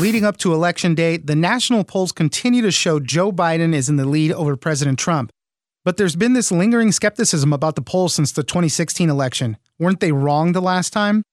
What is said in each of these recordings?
Leading up to election day, the national polls continue to show Joe Biden is in the lead over President Trump. But there's been this lingering skepticism about the polls since the 2016 election. Weren't they wrong the last time?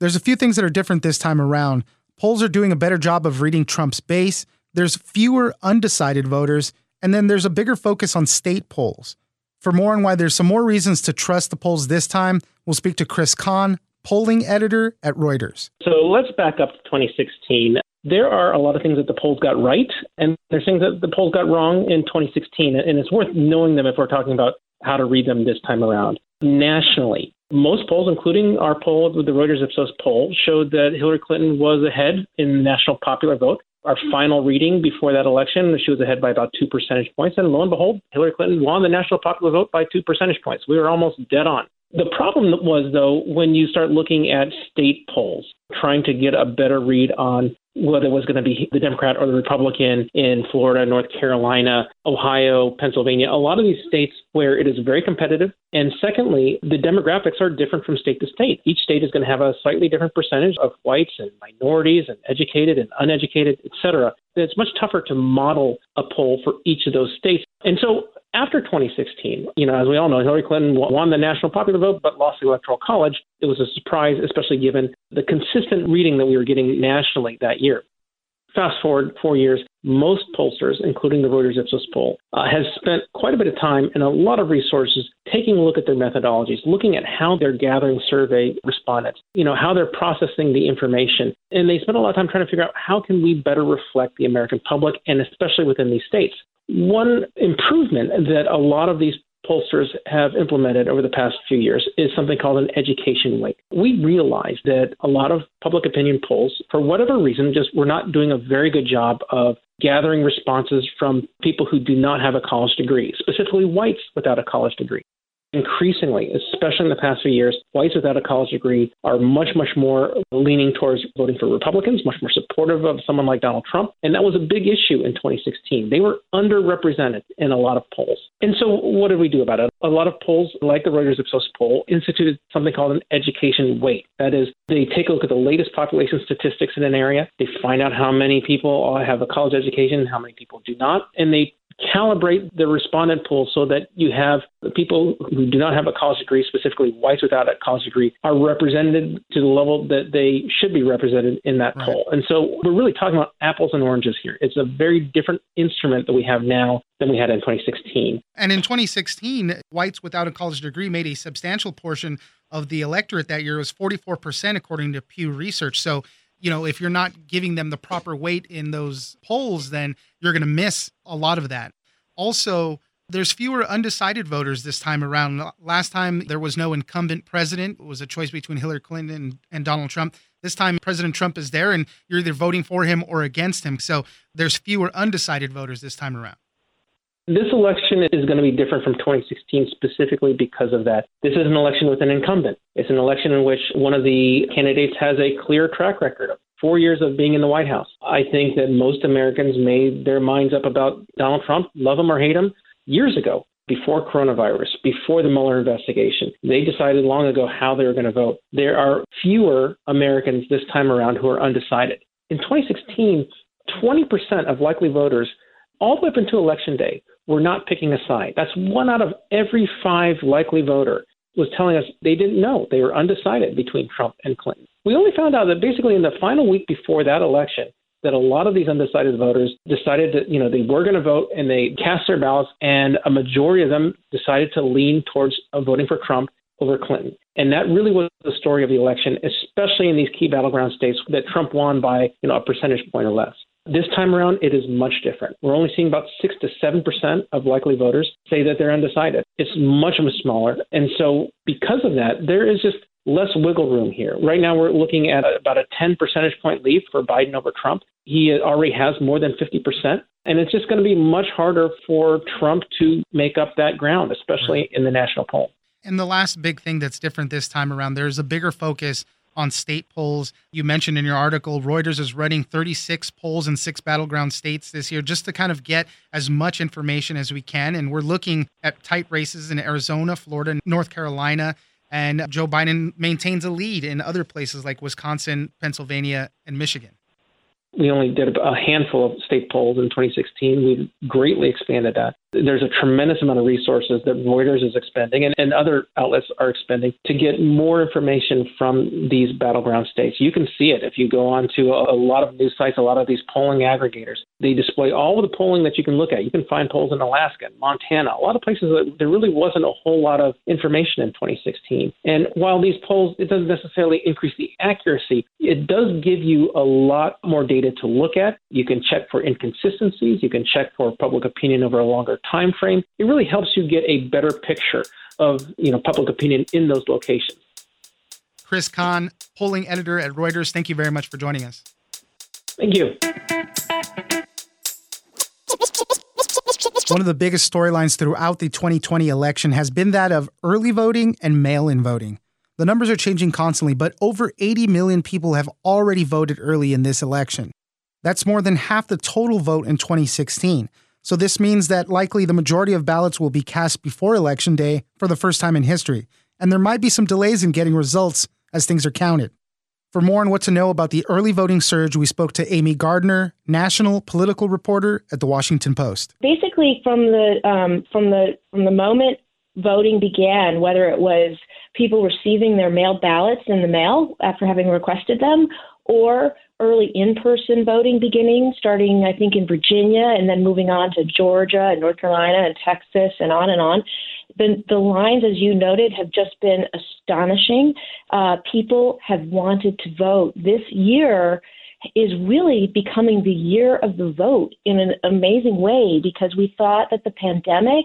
There's a few things that are different this time around. Polls are doing a better job of reading Trump's base, there's fewer undecided voters, and then there's a bigger focus on state polls. For more on why there's some more reasons to trust the polls this time, we'll speak to Chris Kahn, polling editor at Reuters. So let's back up to 2016 there are a lot of things that the polls got right, and there's things that the polls got wrong in 2016. And it's worth knowing them if we're talking about how to read them this time around. Nationally, most polls, including our poll with the Reuters Ipsos poll, showed that Hillary Clinton was ahead in the national popular vote. Our final reading before that election, she was ahead by about two percentage points. And lo and behold, Hillary Clinton won the national popular vote by two percentage points. We were almost dead on. The problem was, though, when you start looking at state polls, trying to get a better read on whether it was going to be the Democrat or the Republican in Florida, North Carolina, Ohio, Pennsylvania, a lot of these states where it is very competitive. And secondly, the demographics are different from state to state. Each state is going to have a slightly different percentage of whites and minorities and educated and uneducated, et cetera. It's much tougher to model a poll for each of those states. And so after 2016, you know, as we all know, Hillary Clinton won the national popular vote but lost the electoral college. It was a surprise, especially given the consistent reading that we were getting nationally that year. Fast forward four years, most pollsters, including the Reuters Ipsos poll, uh, has spent quite a bit of time and a lot of resources taking a look at their methodologies, looking at how they're gathering survey respondents, you know, how they're processing the information. And they spent a lot of time trying to figure out how can we better reflect the American public and especially within these states. One improvement that a lot of these pollsters have implemented over the past few years is something called an education weight. We realized that a lot of public opinion polls, for whatever reason, just were not doing a very good job of gathering responses from people who do not have a college degree, specifically whites without a college degree increasingly, especially in the past few years, whites without a college degree are much, much more leaning towards voting for Republicans, much more supportive of someone like Donald Trump. And that was a big issue in 2016. They were underrepresented in a lot of polls. And so, what did we do about it? A lot of polls, like the Reuters Ipsos poll, instituted something called an education weight. That is, they take a look at the latest population statistics in an area, they find out how many people have a college education, how many people do not, and they calibrate the respondent pool so that you have people who do not have a college degree, specifically whites without a college degree, are represented to the level that they should be represented in that right. poll. And so we're really talking about apples and oranges here. It's a very different instrument that we have now than we had in 2016. And in 2016, whites without a college degree made a substantial portion of the electorate that year. It was 44%, according to Pew Research. So you know, if you're not giving them the proper weight in those polls, then you're going to miss a lot of that. Also, there's fewer undecided voters this time around. Last time there was no incumbent president. It was a choice between Hillary Clinton and Donald Trump. This time President Trump is there and you're either voting for him or against him. So there's fewer undecided voters this time around. This election is going to be different from 2016 specifically because of that. This is an election with an incumbent. It's an election in which one of the candidates has a clear track record of four years of being in the White House. I think that most Americans made their minds up about Donald Trump, love him or hate him, years ago before coronavirus, before the Mueller investigation. They decided long ago how they were going to vote. There are fewer Americans this time around who are undecided. In 2016, 20% of likely voters, all the way up until election day, were not picking a side. That's one out of every five likely voter was telling us they didn't know. They were undecided between Trump and Clinton. We only found out that basically in the final week before that election, that a lot of these undecided voters decided that you know they were going to vote and they cast their ballots and a majority of them decided to lean towards uh, voting for Trump over Clinton. And that really was the story of the election, especially in these key battleground states that Trump won by you know a percentage point or less. This time around, it is much different. We're only seeing about 6 to 7% of likely voters say that they're undecided. It's much, much smaller. And so, because of that, there is just less wiggle room here. Right now, we're looking at about a 10 percentage point lead for Biden over Trump. He already has more than 50%. And it's just going to be much harder for Trump to make up that ground, especially in the national poll. And the last big thing that's different this time around, there's a bigger focus on state polls. You mentioned in your article, Reuters is running 36 polls in six battleground states this year just to kind of get as much information as we can. And we're looking at tight races in Arizona, Florida, North Carolina. And Joe Biden maintains a lead in other places like Wisconsin, Pennsylvania, and Michigan we only did a handful of state polls in 2016. We've greatly expanded that. There's a tremendous amount of resources that Reuters is expending and, and other outlets are expending to get more information from these battleground states. You can see it if you go on to a, a lot of news sites, a lot of these polling aggregators. They display all of the polling that you can look at. You can find polls in Alaska, Montana, a lot of places that there really wasn't a whole lot of information in 2016. And while these polls, it doesn't necessarily increase the accuracy, it does give you a lot more data to look at. You can check for inconsistencies. You can check for public opinion over a longer time frame. It really helps you get a better picture of you know public opinion in those locations. Chris Kahn, polling editor at Reuters, thank you very much for joining us. Thank you. One of the biggest storylines throughout the 2020 election has been that of early voting and mail in voting. The numbers are changing constantly, but over 80 million people have already voted early in this election. That's more than half the total vote in 2016. So this means that likely the majority of ballots will be cast before Election Day for the first time in history, and there might be some delays in getting results as things are counted. For more on what to know about the early voting surge, we spoke to Amy Gardner, national political reporter at the Washington Post. Basically, from the um, from the from the moment voting began, whether it was people receiving their mail ballots in the mail after having requested them, or early in person voting beginning, starting, I think, in Virginia and then moving on to Georgia and North Carolina and Texas and on and on. The, the lines, as you noted, have just been astonishing. Uh, people have wanted to vote. This year, is really becoming the year of the vote in an amazing way because we thought that the pandemic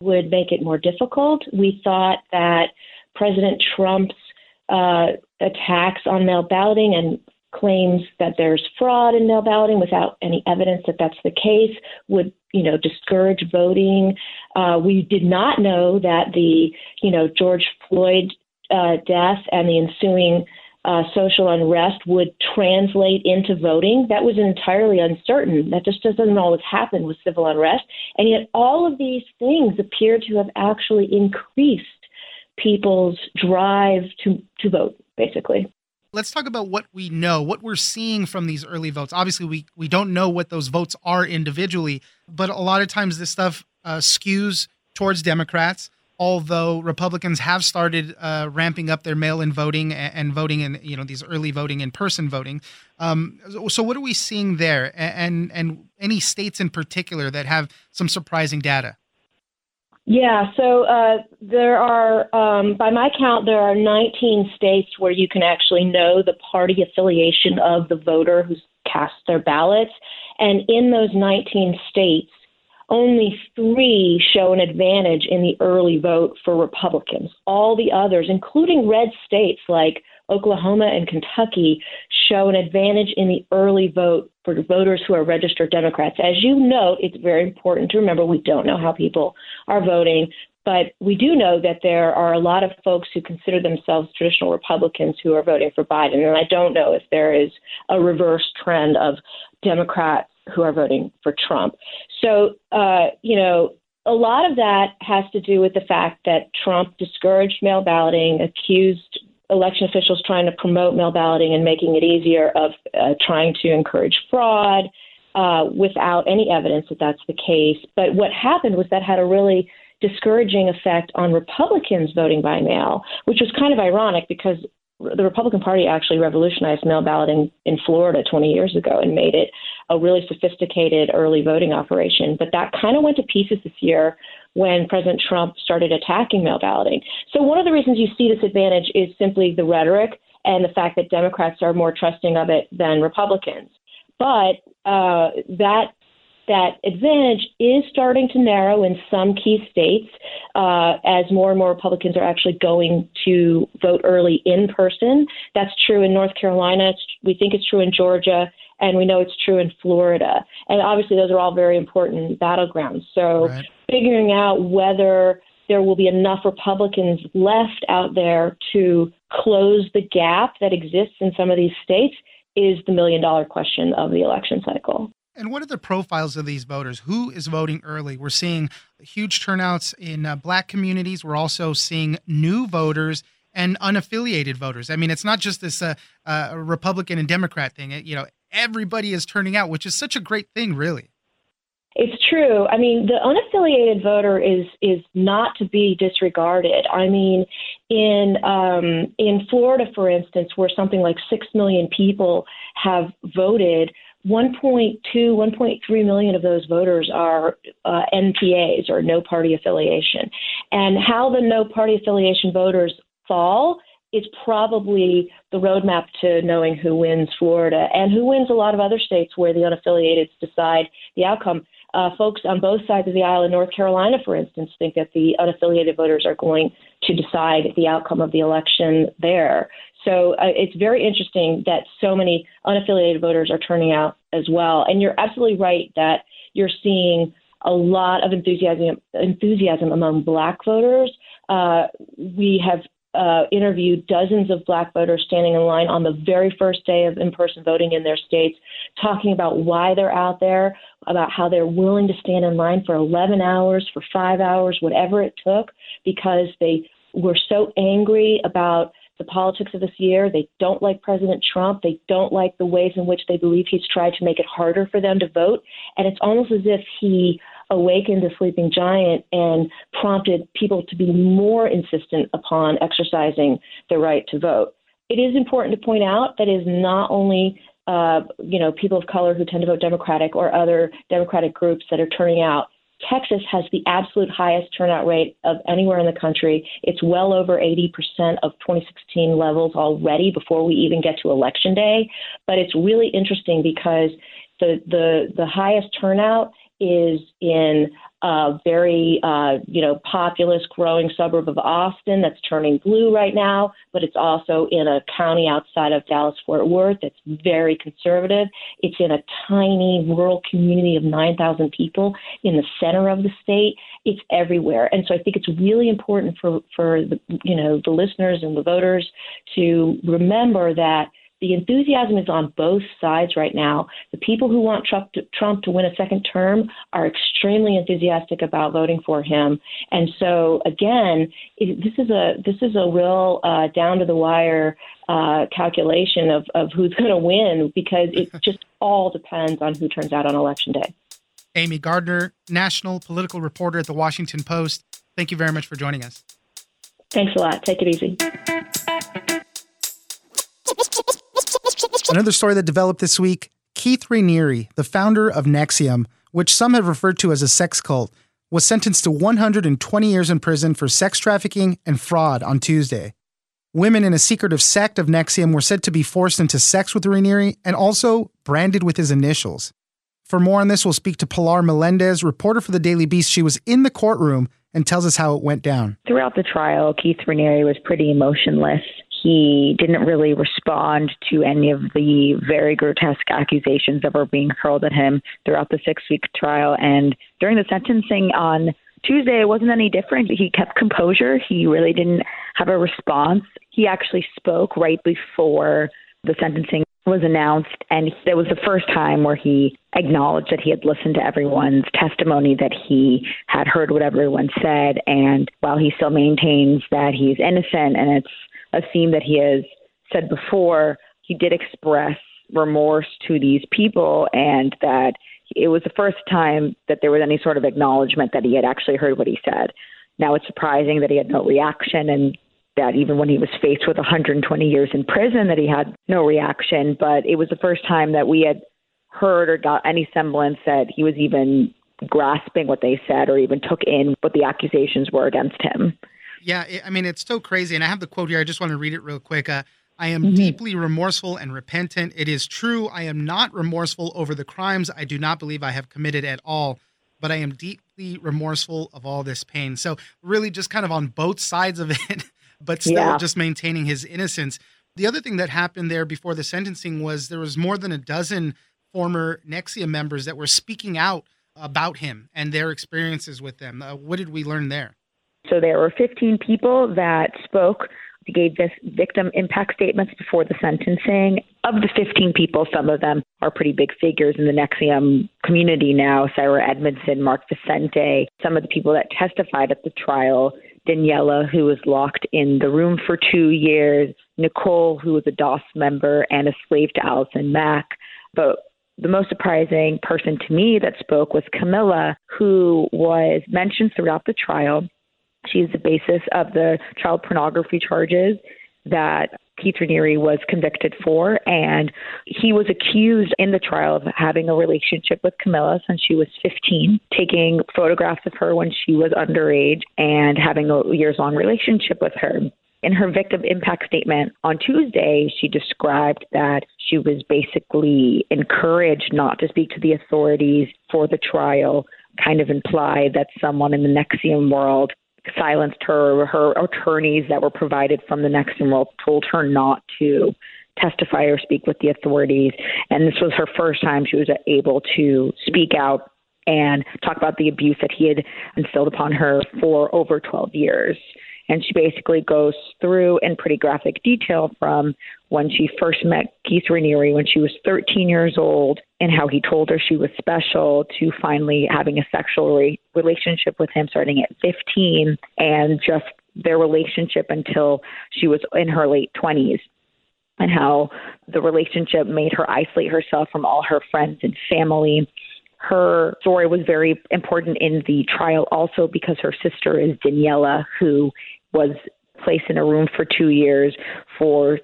would make it more difficult. We thought that President Trump's uh, attacks on mail balloting and claims that there's fraud in mail balloting without any evidence that that's the case would you know discourage voting. Uh, we did not know that the you know George Floyd uh, death and the ensuing uh, social unrest would translate into voting. That was entirely uncertain. That just doesn't always happen with civil unrest. And yet, all of these things appear to have actually increased people's drive to, to vote, basically. Let's talk about what we know, what we're seeing from these early votes. Obviously, we, we don't know what those votes are individually, but a lot of times this stuff uh, skews towards Democrats although Republicans have started uh, ramping up their mail-in voting and, and, voting in you know these early voting in-person voting. Um, so what are we seeing there, and and any states in particular that have some surprising data? Yeah, so uh, there are, um, by my count, there are 19 states where you can actually know the party affiliation of the voter who's cast their ballots. And in those 19 states, only three show an advantage in the early vote for Republicans. All the others, including red states like Oklahoma and Kentucky, show an advantage in the early vote for voters who are registered Democrats. As you note, it's very important to remember we don't know how people are voting, but we do know that there are a lot of folks who consider themselves traditional Republicans who are voting for Biden. And I don't know if there is a reverse trend of Democrats who are voting for Trump. So, uh, you know, a lot of that has to do with the fact that Trump discouraged mail balloting, accused election officials trying to promote mail balloting and making it easier of uh, trying to encourage fraud uh, without any evidence that that's the case. But what happened was that had a really discouraging effect on Republicans voting by mail, which was kind of ironic because the Republican Party actually revolutionized mail balloting in Florida 20 years ago and made it a really sophisticated early voting operation. But that kind of went to pieces this year when President Trump started attacking mail balloting. So, one of the reasons you see this advantage is simply the rhetoric and the fact that Democrats are more trusting of it than Republicans. But uh, that that advantage is starting to narrow in some key states uh, as more and more Republicans are actually going to vote early in person. That's true in North Carolina. We think it's true in Georgia and we know it's true in Florida. And obviously, those are all very important battlegrounds. So, right. figuring out whether there will be enough Republicans left out there to close the gap that exists in some of these states is the million dollar question of the election cycle. And what are the profiles of these voters? Who is voting early? We're seeing huge turnouts in uh, black communities. We're also seeing new voters and unaffiliated voters. I mean, it's not just this uh, uh, Republican and Democrat thing. It, you know, everybody is turning out, which is such a great thing, really. It's true. I mean, the unaffiliated voter is is not to be disregarded. I mean, in um, in Florida, for instance, where something like six million people have voted, 1.2, 1.3 million of those voters are uh, NPAs or no party affiliation. And how the no party affiliation voters fall is probably the roadmap to knowing who wins Florida and who wins a lot of other states where the unaffiliated decide the outcome. Uh, folks on both sides of the aisle in North Carolina, for instance, think that the unaffiliated voters are going to decide the outcome of the election there. So uh, it's very interesting that so many unaffiliated voters are turning out as well. And you're absolutely right that you're seeing a lot of enthusiasm enthusiasm among black voters. Uh, we have uh, interviewed dozens of black voters standing in line on the very first day of in person voting in their states, talking about why they're out there, about how they're willing to stand in line for 11 hours, for five hours, whatever it took, because they were so angry about the politics of this year. They don't like President Trump. They don't like the ways in which they believe he's tried to make it harder for them to vote. And it's almost as if he awakened a sleeping giant and prompted people to be more insistent upon exercising their right to vote. It is important to point out that it is not only uh, you know people of color who tend to vote Democratic or other Democratic groups that are turning out. Texas has the absolute highest turnout rate of anywhere in the country. It's well over 80% of 2016 levels already before we even get to election day. But it's really interesting because the the the highest turnout is in a very, uh, you know, populous, growing suburb of Austin that's turning blue right now, but it's also in a county outside of Dallas Fort Worth that's very conservative. It's in a tiny rural community of 9,000 people in the center of the state. It's everywhere, and so I think it's really important for for the, you know the listeners and the voters to remember that the enthusiasm is on both sides right now. The people who want Trump to, Trump to win a second term are extremely enthusiastic about voting for him, and so again, it, this is a this is a real uh, down to the wire uh, calculation of of who's going to win because it just all depends on who turns out on election day. Amy Gardner, national political reporter at the Washington Post. Thank you very much for joining us. Thanks a lot. Take it easy. Another story that developed this week Keith Raniere, the founder of NXIVM, which some have referred to as a sex cult, was sentenced to 120 years in prison for sex trafficking and fraud on Tuesday. Women in a secretive sect of NXIVM were said to be forced into sex with Raniere and also branded with his initials. For more on this, we'll speak to Pilar Melendez, reporter for the Daily Beast. She was in the courtroom and tells us how it went down. Throughout the trial, Keith Raniere was pretty emotionless he didn't really respond to any of the very grotesque accusations that were being hurled at him throughout the six week trial. And during the sentencing on Tuesday, it wasn't any different. He kept composure. He really didn't have a response. He actually spoke right before the sentencing was announced, and it was the first time where he acknowledged that he had listened to everyone's testimony, that he had heard what everyone said, and while he still maintains that he's innocent and it's a theme that he has said before. He did express remorse to these people and that it was the first time that there was any sort of acknowledgement that he had actually heard what he said. Now it's surprising that he had no reaction and that even when he was faced with 120 years in prison that he had no reaction, but it was the first time that we had heard or got any semblance that he was even grasping what they said or even took in what the accusations were against him. Yeah, I mean, it's so crazy. And I have the quote here. I just want to read it real quick. Uh, I am mm-hmm. deeply remorseful and repentant. It is true. I am not remorseful over the crimes I do not believe I have committed at all, but I am deeply remorseful of all this pain. So, really, just kind of on both sides of it, but still yeah. just maintaining his innocence. The other thing that happened there before the sentencing was there was more than a dozen former NXIVM members that were speaking out about him and their experiences with them. Uh, what did we learn there? So there were 15 people that spoke, gave this victim impact statements before the sentencing. Of the 15 people, some of them are pretty big figures in the NXIVM community now. Sarah Edmondson, Mark Vicente, some of the people that testified at the trial. Daniela, who was locked in the room for two years, Nicole, who was a DOS member and a slave to Allison Mack. But the most surprising person to me that spoke was Camilla, who was mentioned throughout the trial. She's the basis of the child pornography charges that Keith Raniere was convicted for. And he was accused in the trial of having a relationship with Camilla since she was 15, taking photographs of her when she was underage, and having a years long relationship with her. In her victim impact statement on Tuesday, she described that she was basically encouraged not to speak to the authorities for the trial, kind of implied that someone in the NXIVM world silenced her. Her attorneys that were provided from the NXIVM world told her not to testify or speak with the authorities. And this was her first time she was able to speak out and talk about the abuse that he had instilled upon her for over 12 years. And she basically goes through in pretty graphic detail from when she first met Keith Raniere when she was 13 years old and how he told her she was special to finally having a sexual re- relationship with him starting at 15 and just their relationship until she was in her late 20s and how the relationship made her isolate herself from all her friends and family her story was very important in the trial also because her sister is Daniela, who was placed in a room for two years for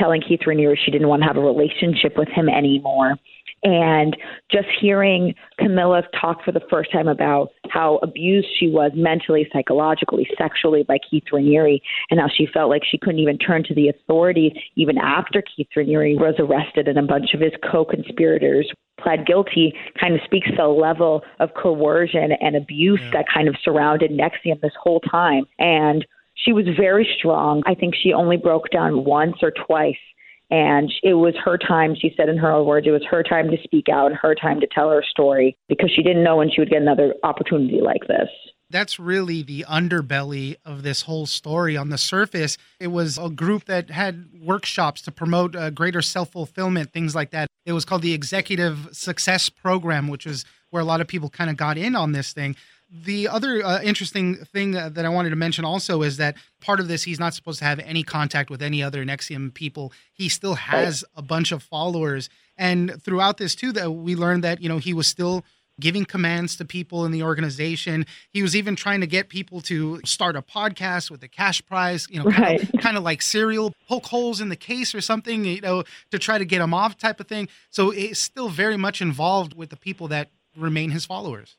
telling Keith Raniere she didn't want to have a relationship with him anymore. And just hearing Camilla talk for the first time about how abused she was mentally, psychologically, sexually by Keith Raniere, and how she felt like she couldn't even turn to the authorities even after Keith Raniere was arrested and a bunch of his co conspirators pled guilty kind of speaks to the level of coercion and abuse yeah. that kind of surrounded NXIVM this whole time. And she was very strong. I think she only broke down once or twice. And it was her time, she said in her own words, it was her time to speak out, her time to tell her story because she didn't know when she would get another opportunity like this that's really the underbelly of this whole story. On the surface, it was a group that had workshops to promote uh, greater self fulfillment, things like that. It was called the Executive Success Program, which is where a lot of people kind of got in on this thing. The other uh, interesting thing that I wanted to mention also is that part of this, he's not supposed to have any contact with any other NXIVM people. He still has a bunch of followers. And throughout this, too, that we learned that, you know, he was still giving commands to people in the organization. He was even trying to get people to start a podcast with a cash prize, you know, right. kind, of, kind of like serial poke holes in the case or something, you know, to try to get him off type of thing. So it's still very much involved with the people that remain his followers.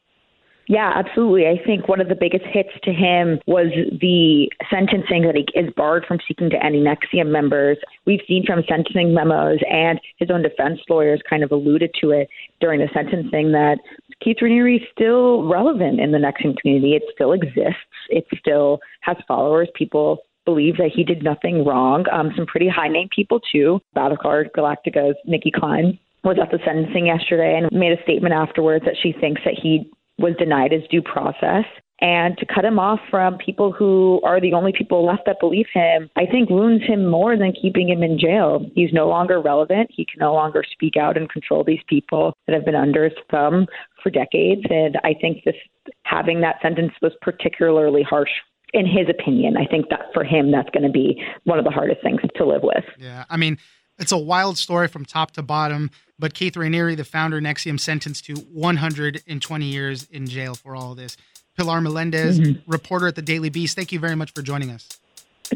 Yeah, absolutely. I think one of the biggest hits to him was the sentencing that he is barred from speaking to any NXIVM members. We've seen from sentencing memos and his own defense lawyers kind of alluded to it during the sentencing that Keith Raniere is still relevant in the NXIVM community. It still exists. It still has followers. People believe that he did nothing wrong. Um, some pretty high name people too. Battlestar Galactica's Nicki Clyne was at the sentencing yesterday and made a statement afterwards that she thinks that he was denied his due process. And to cut him off from people who are the only people left that believe him, I think wounds him more than keeping him in jail. He's no longer relevant. He can no longer speak out and control these people that have been under his thumb for decades. And I think this having that sentence was particularly harsh in his opinion. I think that for him, that's going to be one of the hardest things to live with. Yeah. I mean, it's a wild story from top to bottom, but Keith Raniere, the founder of NXIVM, sentenced to 120 years in jail for all of this. Pilar Melendez, mm-hmm. reporter at the Daily Beast, thank you very much for joining us.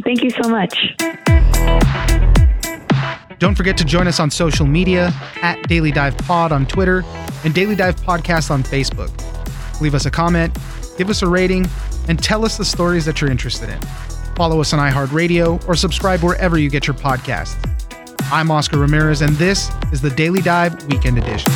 Thank you so much. Don't forget to join us on social media at Daily Dive Pod on Twitter and Daily Dive Podcast on Facebook. Leave us a comment, give us a rating, and tell us the stories that you're interested in. Follow us on iHeartRadio or subscribe wherever you get your podcasts. I'm Oscar Ramirez, and this is the Daily Dive Weekend Edition.